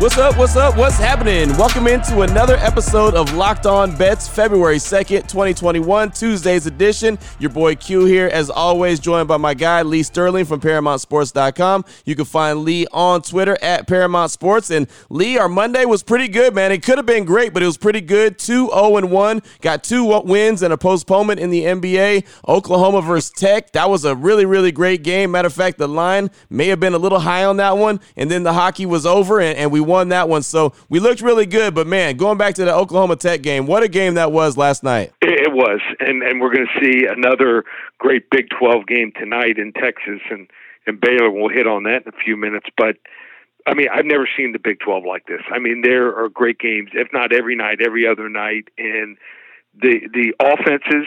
What's up? What's up? What's happening? Welcome into another episode of Locked On Bets, February 2nd, 2021, Tuesday's edition. Your boy Q here, as always, joined by my guy Lee Sterling from ParamountSports.com. You can find Lee on Twitter at Paramount Sports. And Lee, our Monday was pretty good, man. It could have been great, but it was pretty good. 2 0 1. Got two wins and a postponement in the NBA. Oklahoma versus Tech. That was a really, really great game. Matter of fact, the line may have been a little high on that one. And then the hockey was over, and, and we won that one. So we looked really good. But man, going back to the Oklahoma Tech game, what a game that was last night. It was, and and we're going to see another great Big Twelve game tonight in Texas, and and Baylor We'll hit on that in a few minutes. But I mean, I've never seen the Big Twelve like this. I mean, there are great games, if not every night, every other night, and the the offenses.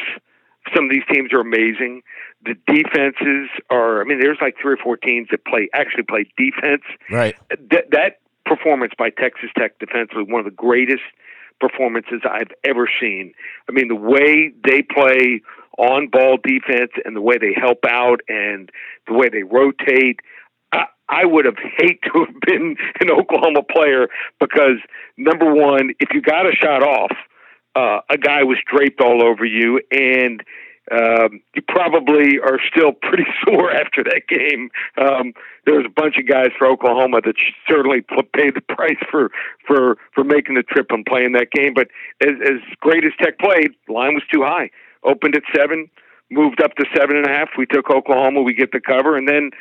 Some of these teams are amazing. The defenses are. I mean, there's like three or four teams that play actually play defense. Right. That that performance by Texas Tech defensively, one of the greatest performances I've ever seen. I mean, the way they play on ball defense and the way they help out and the way they rotate. I, I would have hate to have been an Oklahoma player because number one, if you got a shot off, uh, a guy was draped all over you, and um, you probably are still pretty sore after that game. Um, there was a bunch of guys for Oklahoma that certainly paid the price for for for making the trip and playing that game. But as, as great as Tech played, line was too high. Opened at seven, moved up to seven and a half. We took Oklahoma. We get the cover, and then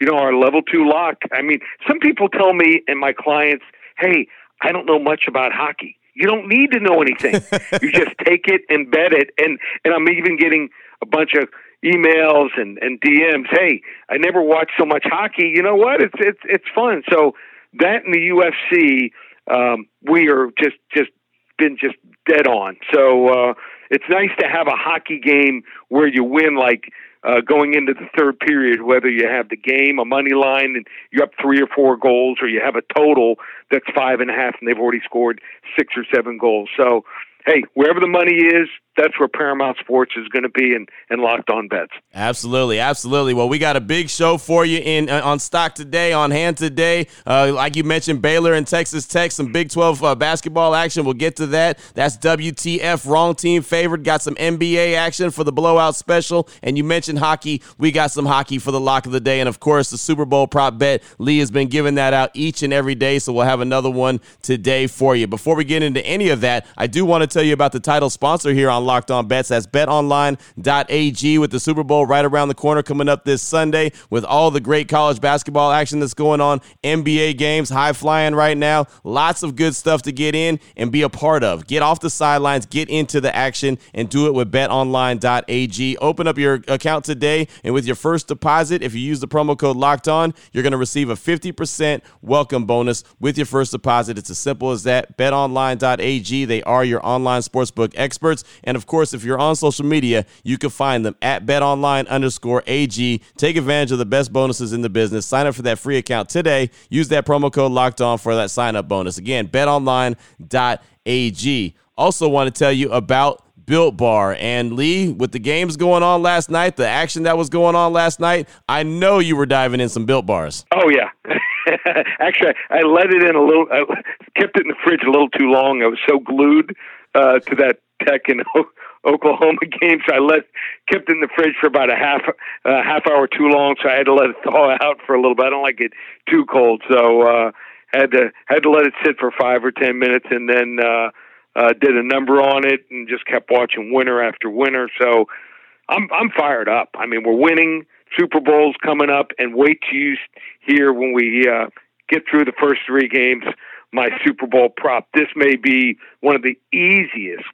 you know our level two lock. I mean, some people tell me and my clients, "Hey, I don't know much about hockey." You don't need to know anything. you just take it and bet it. And and I'm even getting a bunch of emails and and DMs. Hey, I never watched so much hockey. You know what? It's it's it's fun. So that in the UFC, um, we are just just been just dead on. So uh, it's nice to have a hockey game where you win like uh, going into the third period, whether you have the game, a money line, and you're up three or four goals, or you have a total that's five and a half, and they've already scored six or seven goals. So, hey, wherever the money is, that's where Paramount Sports is going to be and, and locked on bets. Absolutely, absolutely. Well, we got a big show for you in uh, on stock today, on hand today. Uh, like you mentioned, Baylor and Texas Tech, some Big 12 uh, basketball action. We'll get to that. That's WTF, wrong team favored. Got some NBA action for the blowout special. And you mentioned hockey. We got some hockey for the lock of the day. And of course, the Super Bowl prop bet. Lee has been giving that out each and every day. So we'll have another one today for you. Before we get into any of that, I do want to tell you about the title sponsor here on Locked On Bets. That's betonline.ag with the Super Bowl right around the corner coming up this Sunday with all the great college basketball action that's going on, NBA games, high flying right now. Lots of good stuff to get in and be a part of. Get off the sidelines, get into the action, and do it with betonline.ag. Open up your account today, and with your first deposit, if you use the promo code locked on, you're going to receive a 50% welcome bonus with your first deposit. It's as simple as that. BetOnline.ag, they are your online sportsbook experts. And of course, if you're on social media, you can find them at betonline underscore AG. Take advantage of the best bonuses in the business. Sign up for that free account today. Use that promo code locked on for that sign up bonus. Again, betonline.ag. Also, want to tell you about Built Bar. And Lee, with the games going on last night, the action that was going on last night, I know you were diving in some Built Bars. Oh, yeah. Actually, I let it in a little, I kept it in the fridge a little too long. I was so glued uh, to that Tech and Oklahoma game, so I let kept in the fridge for about a half uh, half hour too long. So I had to let it thaw out for a little bit. I don't like it too cold, so uh, had to had to let it sit for five or ten minutes, and then uh, uh, did a number on it, and just kept watching winner after winner. So I'm I'm fired up. I mean, we're winning. Super Bowl's coming up, and wait till you hear when we uh, get through the first three games, my Super Bowl prop. This may be one of the easiest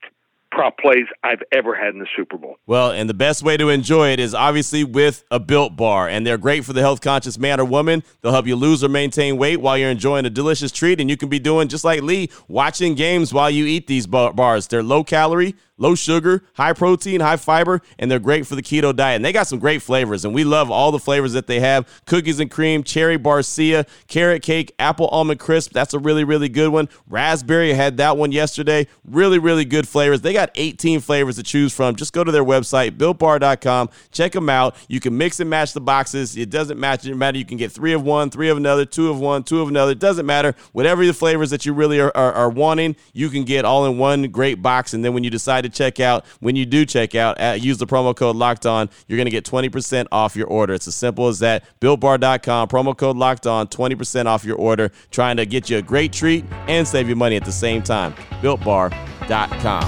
prop plays I've ever had in the Super Bowl. Well, and the best way to enjoy it is obviously with a built bar. And they're great for the health conscious man or woman. They'll help you lose or maintain weight while you're enjoying a delicious treat. And you can be doing just like Lee, watching games while you eat these bars. They're low calorie, low sugar, high protein, high fiber, and they're great for the keto diet. And they got some great flavors, and we love all the flavors that they have cookies and cream, cherry barcia, carrot cake, apple almond crisp. That's a really, really good one. Raspberry, I had that one yesterday. Really, really good flavors. They got 18 flavors to choose from. Just go to their website, builtbar.com, check them out. You can mix and match the boxes. It doesn't matter. You can get three of one, three of another, two of one, two of another. It doesn't matter. Whatever the flavors that you really are, are, are wanting, you can get all in one great box. And then when you decide to check out. When you do check out, uh, use the promo code Locked On. You're going to get 20% off your order. It's as simple as that. BuiltBar.com, promo code Locked On, 20% off your order. Trying to get you a great treat and save you money at the same time. BuiltBar.com.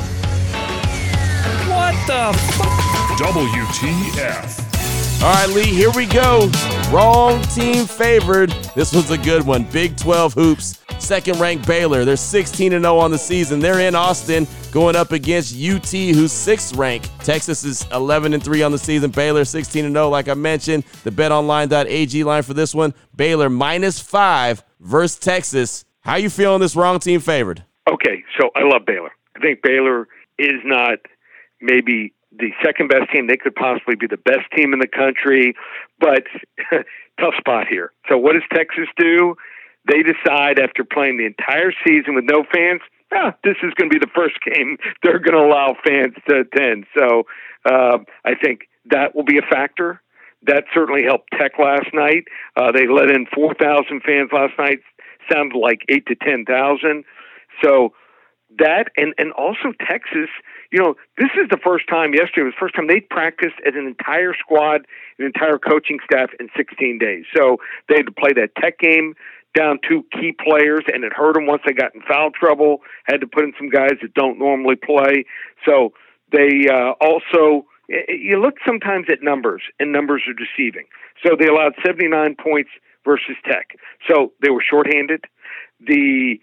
What the f- WTF. All right, Lee, here we go. Wrong team favored. This was a good one. Big 12 hoops. Second ranked Baylor. They're 16 0 on the season. They're in Austin going up against UT, who's sixth ranked. Texas is 11 and 3 on the season. Baylor 16 and 0, like I mentioned. The betonline.ag line for this one Baylor minus five versus Texas. How you feeling this wrong team favored? Okay, so I love Baylor. I think Baylor is not maybe the second best team. They could possibly be the best team in the country, but tough spot here. So what does Texas do? They decide after playing the entire season with no fans, ah, this is going to be the first game they're going to allow fans to attend. So uh, I think that will be a factor. That certainly helped Tech last night. Uh, they let in 4,000 fans last night. Sounded like eight to 10,000. So that and and also Texas, you know, this is the first time yesterday was the first time they practiced as an entire squad, an entire coaching staff in 16 days. So they had to play that Tech game down two key players, and it hurt them once they got in foul trouble. Had to put in some guys that don't normally play. So they uh, also you look sometimes at numbers, and numbers are deceiving. So they allowed 79 points versus Tech. So they were shorthanded. The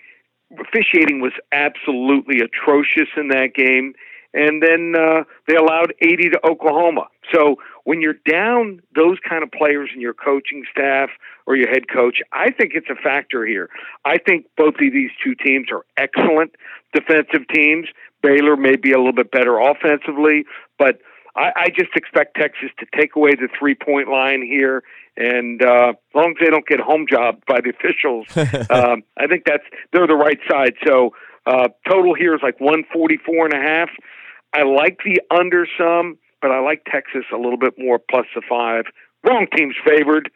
officiating was absolutely atrocious in that game. And then uh, they allowed 80 to Oklahoma. So when you're down those kind of players in your coaching staff or your head coach, I think it's a factor here. I think both of these two teams are excellent defensive teams. Baylor may be a little bit better offensively, but I, I just expect Texas to take away the three point line here. And uh, as long as they don't get home jobbed by the officials, um, I think that's they're the right side. So uh, total here is like 144 and a half. I like the under some, but I like Texas a little bit more plus the five. Wrong team's favored.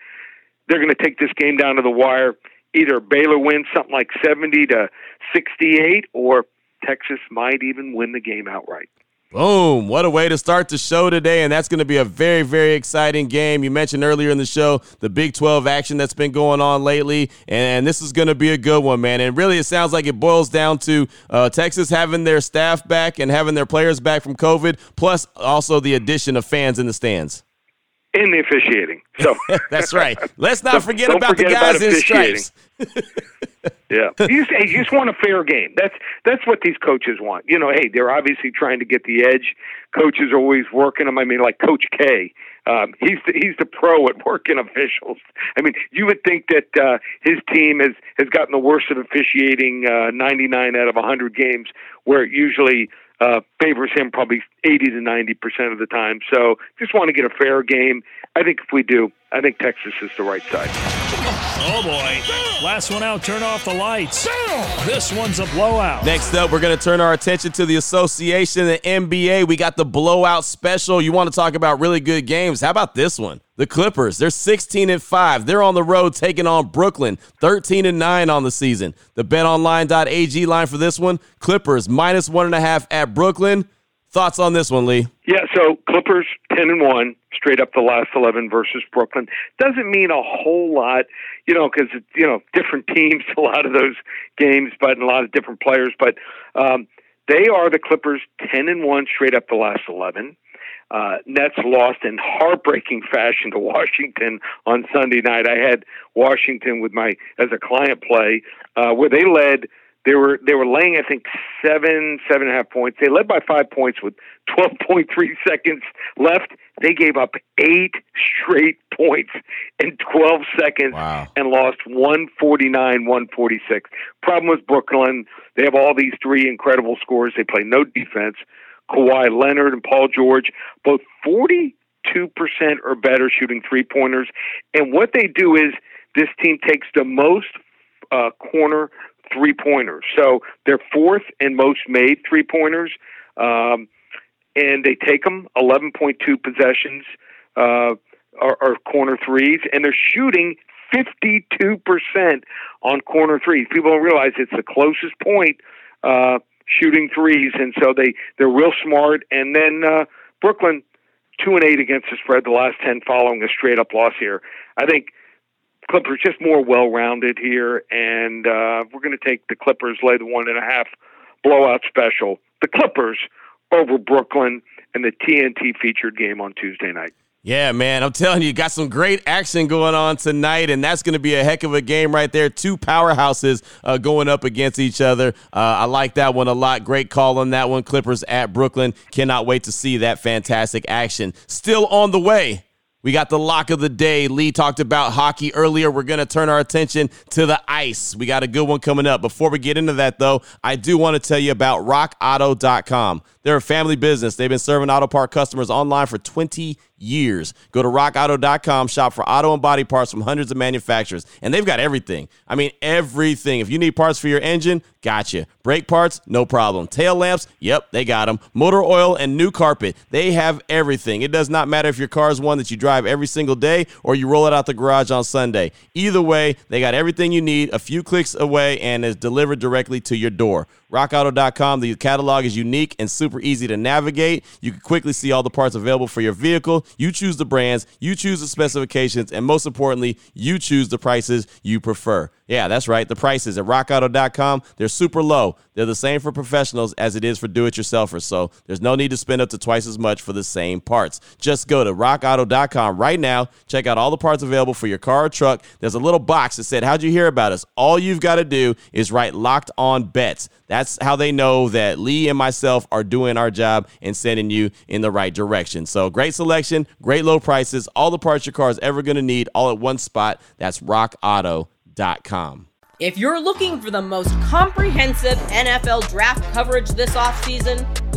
They're going to take this game down to the wire. Either Baylor wins something like 70 to 68, or Texas might even win the game outright. Boom. What a way to start the show today. And that's going to be a very, very exciting game. You mentioned earlier in the show the Big 12 action that's been going on lately. And this is going to be a good one, man. And really, it sounds like it boils down to uh, Texas having their staff back and having their players back from COVID, plus also the addition of fans in the stands. In the officiating. So that's right. Let's not forget about forget the guys about in stripes. yeah, you just, you just want a fair game. That's that's what these coaches want. You know, hey, they're obviously trying to get the edge. Coaches are always working them. I mean, like Coach K, um, he's the, he's the pro at working officials. I mean, you would think that uh, his team has has gotten the worst of officiating uh, 99 out of 100 games, where it usually uh, favors him probably 80 to 90 percent of the time. So, just want to get a fair game. I think if we do, I think Texas is the right side. Oh boy. Last one out, turn off the lights. This one's a blowout. Next up, we're going to turn our attention to the association, the NBA. We got the blowout special. You want to talk about really good games? How about this one? The Clippers, they're 16 and 5. They're on the road taking on Brooklyn, 13 and 9 on the season. The betonline.ag line for this one Clippers minus one and a half at Brooklyn. Thoughts on this one, Lee? Yeah, so Clippers 10 and 1 straight up the last 11 versus Brooklyn. Doesn't mean a whole lot, you know, because, you know, different teams, a lot of those games, but a lot of different players. But um, they are the Clippers 10 and 1 straight up the last 11. Uh, Nets lost in heartbreaking fashion to Washington on Sunday night. I had Washington with my as a client play uh, where they led. They were they were laying I think seven seven and a half points. They led by five points with twelve point three seconds left. They gave up eight straight points in twelve seconds Wow. and lost one forty nine one forty six. Problem with Brooklyn, they have all these three incredible scores. They play no defense. Kawhi Leonard and Paul George, both 42% or better shooting three pointers. And what they do is this team takes the most uh, corner three pointers. So they're fourth in most made three pointers. Um, and they take them 11.2 possessions uh, are, are corner threes, and they're shooting 52% on corner threes. People don't realize it's the closest point uh, shooting threes, and so they they're real smart. And then uh, Brooklyn two and eight against the spread, the last ten following a straight up loss here. I think Clippers just more well rounded here, and uh, we're going to take the Clippers lay the one and a half blowout special. The Clippers over Brooklyn and the TNT featured game on Tuesday night. Yeah, man, I'm telling you, got some great action going on tonight, and that's going to be a heck of a game right there. Two powerhouses uh, going up against each other. Uh, I like that one a lot. Great call on that one. Clippers at Brooklyn. Cannot wait to see that fantastic action. Still on the way. We got the lock of the day. Lee talked about hockey earlier. We're going to turn our attention to the ice. We got a good one coming up. Before we get into that, though, I do want to tell you about rockauto.com. They're a family business. They've been serving auto part customers online for 20 years. Go to rockauto.com, shop for auto and body parts from hundreds of manufacturers, and they've got everything. I mean, everything. If you need parts for your engine, gotcha. Brake parts, no problem. Tail lamps, yep, they got them. Motor oil and new carpet, they have everything. It does not matter if your car is one that you drive every single day or you roll it out the garage on Sunday. Either way, they got everything you need a few clicks away and is delivered directly to your door. RockAuto.com, the catalog is unique and super easy to navigate. You can quickly see all the parts available for your vehicle. You choose the brands, you choose the specifications, and most importantly, you choose the prices you prefer. Yeah, that's right. The prices at rockauto.com, they're super low. They're the same for professionals as it is for do it yourselfers. So there's no need to spend up to twice as much for the same parts. Just go to rockauto.com right now. Check out all the parts available for your car or truck. There's a little box that said, How'd you hear about us? All you've got to do is write locked on bets. How they know that Lee and myself are doing our job and sending you in the right direction. So great selection, great low prices, all the parts your car is ever going to need, all at one spot. That's rockauto.com. If you're looking for the most comprehensive NFL draft coverage this offseason,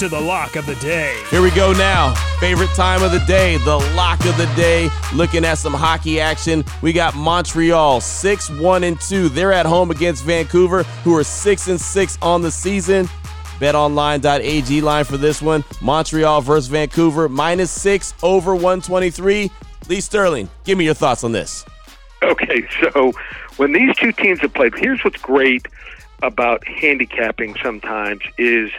to the lock of the day. Here we go now. Favorite time of the day, the lock of the day. Looking at some hockey action. We got Montreal 6 1 and 2. They're at home against Vancouver, who are 6 and 6 on the season. BetOnline.ag line for this one. Montreal versus Vancouver, minus 6 over 123. Lee Sterling, give me your thoughts on this. Okay, so when these two teams have played, here's what's great about handicapping sometimes is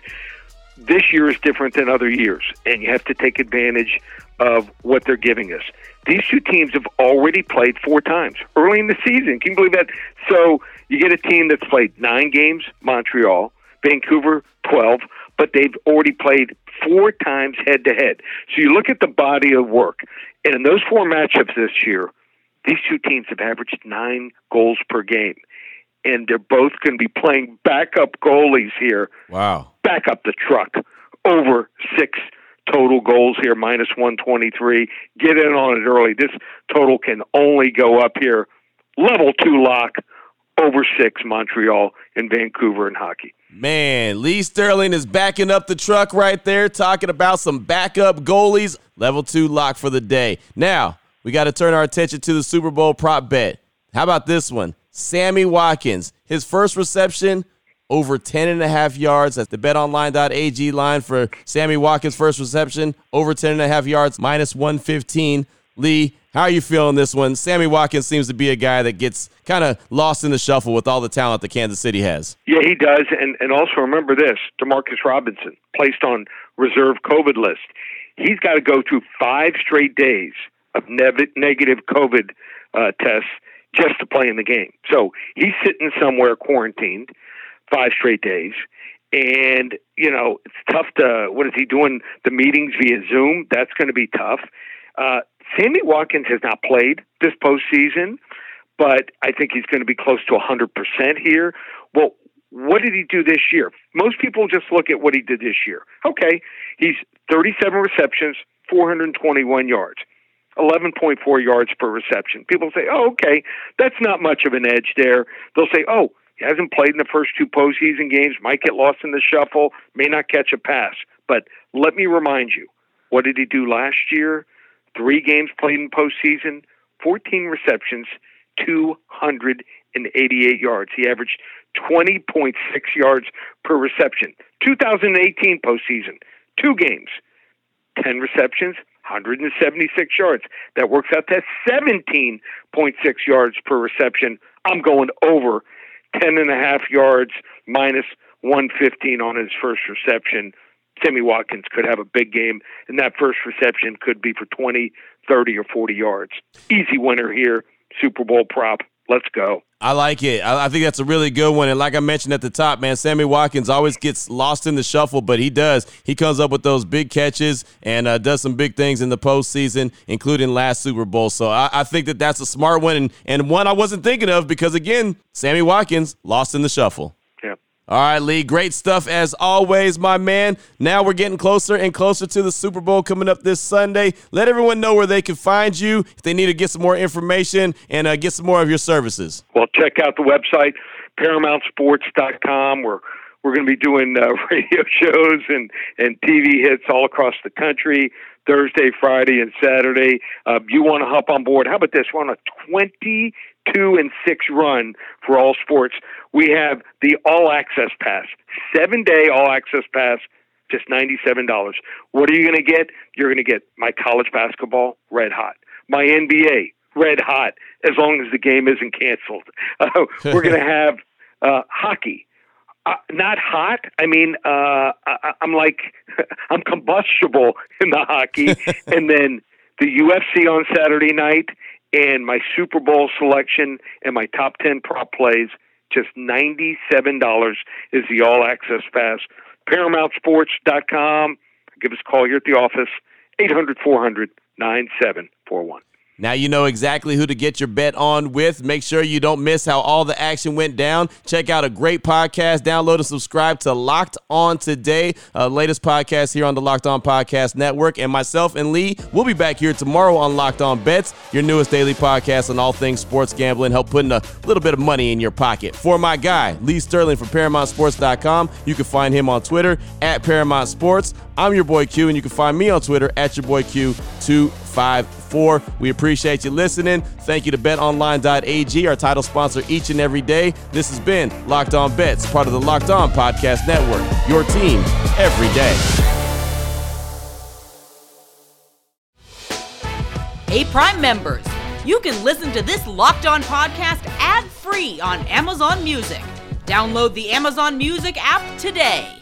this year is different than other years, and you have to take advantage of what they're giving us. These two teams have already played four times early in the season. Can you believe that? So you get a team that's played nine games, Montreal, Vancouver, 12, but they've already played four times head to head. So you look at the body of work, and in those four matchups this year, these two teams have averaged nine goals per game. And they're both going to be playing backup goalies here Wow. back up the truck over six total goals here, minus 123. Get in on it early. This total can only go up here. Level two lock over six, Montreal and Vancouver in hockey. Man, Lee Sterling is backing up the truck right there, talking about some backup goalies. Level two lock for the day. Now, we got to turn our attention to the Super Bowl prop bet. How about this one? Sammy Watkins, his first reception, over 10 and a half yards. That's the betonline.ag line for Sammy Watkins' first reception, over 10 and a half yards, minus 115. Lee, how are you feeling this one? Sammy Watkins seems to be a guy that gets kind of lost in the shuffle with all the talent that Kansas City has. Yeah, he does. And, and also remember this Demarcus Robinson, placed on reserve COVID list. He's got to go through five straight days of ne- negative COVID uh, tests just to play in the game. So he's sitting somewhere quarantined five straight days. And, you know, it's tough to, what is he doing? The meetings via Zoom? That's going to be tough. Uh, Sammy Watkins has not played this postseason, but I think he's going to be close to 100% here. Well, what did he do this year? Most people just look at what he did this year. Okay, he's 37 receptions, 421 yards. 11.4 yards per reception. People say, oh, okay, that's not much of an edge there. They'll say, oh, he hasn't played in the first two postseason games, might get lost in the shuffle, may not catch a pass. But let me remind you, what did he do last year? Three games played in postseason, 14 receptions, 288 yards. He averaged 20.6 yards per reception. 2018 postseason, two games, 10 receptions, 176 yards. That works out to 17.6 yards per reception. I'm going over 10 and a half yards minus 115 on his first reception. Sammy Watkins could have a big game, and that first reception could be for 20, 30, or 40 yards. Easy winner here, Super Bowl prop. Let's go. I like it. I, think that's a really good one. And like I mentioned at the top, man, Sammy Watkins always gets lost in the shuffle, but he does. He comes up with those big catches and uh, does some big things in the postseason, including last Super Bowl. So I, I think that that's a smart one and, and one I wasn't thinking of because, again, Sammy Watkins lost in the shuffle. All right, Lee, great stuff as always, my man. Now we're getting closer and closer to the Super Bowl coming up this Sunday. Let everyone know where they can find you if they need to get some more information and uh, get some more of your services. Well, check out the website, ParamountSports.com. We're we're going to be doing uh, radio shows and and TV hits all across the country. Thursday, Friday, and Saturday. Uh, you want to hop on board? How about this? We're on a 22 and 6 run for all sports. We have the All Access Pass, seven day All Access Pass, just $97. What are you going to get? You're going to get my college basketball, red hot, my NBA, red hot, as long as the game isn't canceled. Uh, we're going to have uh, hockey. Uh, not hot. I mean, uh, I, I'm like, I'm combustible in the hockey. and then the UFC on Saturday night and my Super Bowl selection and my top 10 prop plays just $97 is the all access pass. ParamountSports.com. Give us a call here at the office, 800 400 9741. Now you know exactly who to get your bet on with. Make sure you don't miss how all the action went down. Check out a great podcast. Download and subscribe to Locked On Today, uh, latest podcast here on the Locked On Podcast Network. And myself and Lee will be back here tomorrow on Locked On Bets, your newest daily podcast on all things sports gambling, help putting a little bit of money in your pocket. For my guy, Lee Sterling from ParamountSports.com, you can find him on Twitter at Paramount Sports. I'm your boy Q, and you can find me on Twitter at your boy Q254. We appreciate you listening. Thank you to betonline.ag, our title sponsor each and every day. This has been Locked On Bets, part of the Locked On Podcast Network. Your team every day. Hey, Prime members, you can listen to this Locked On podcast ad free on Amazon Music. Download the Amazon Music app today.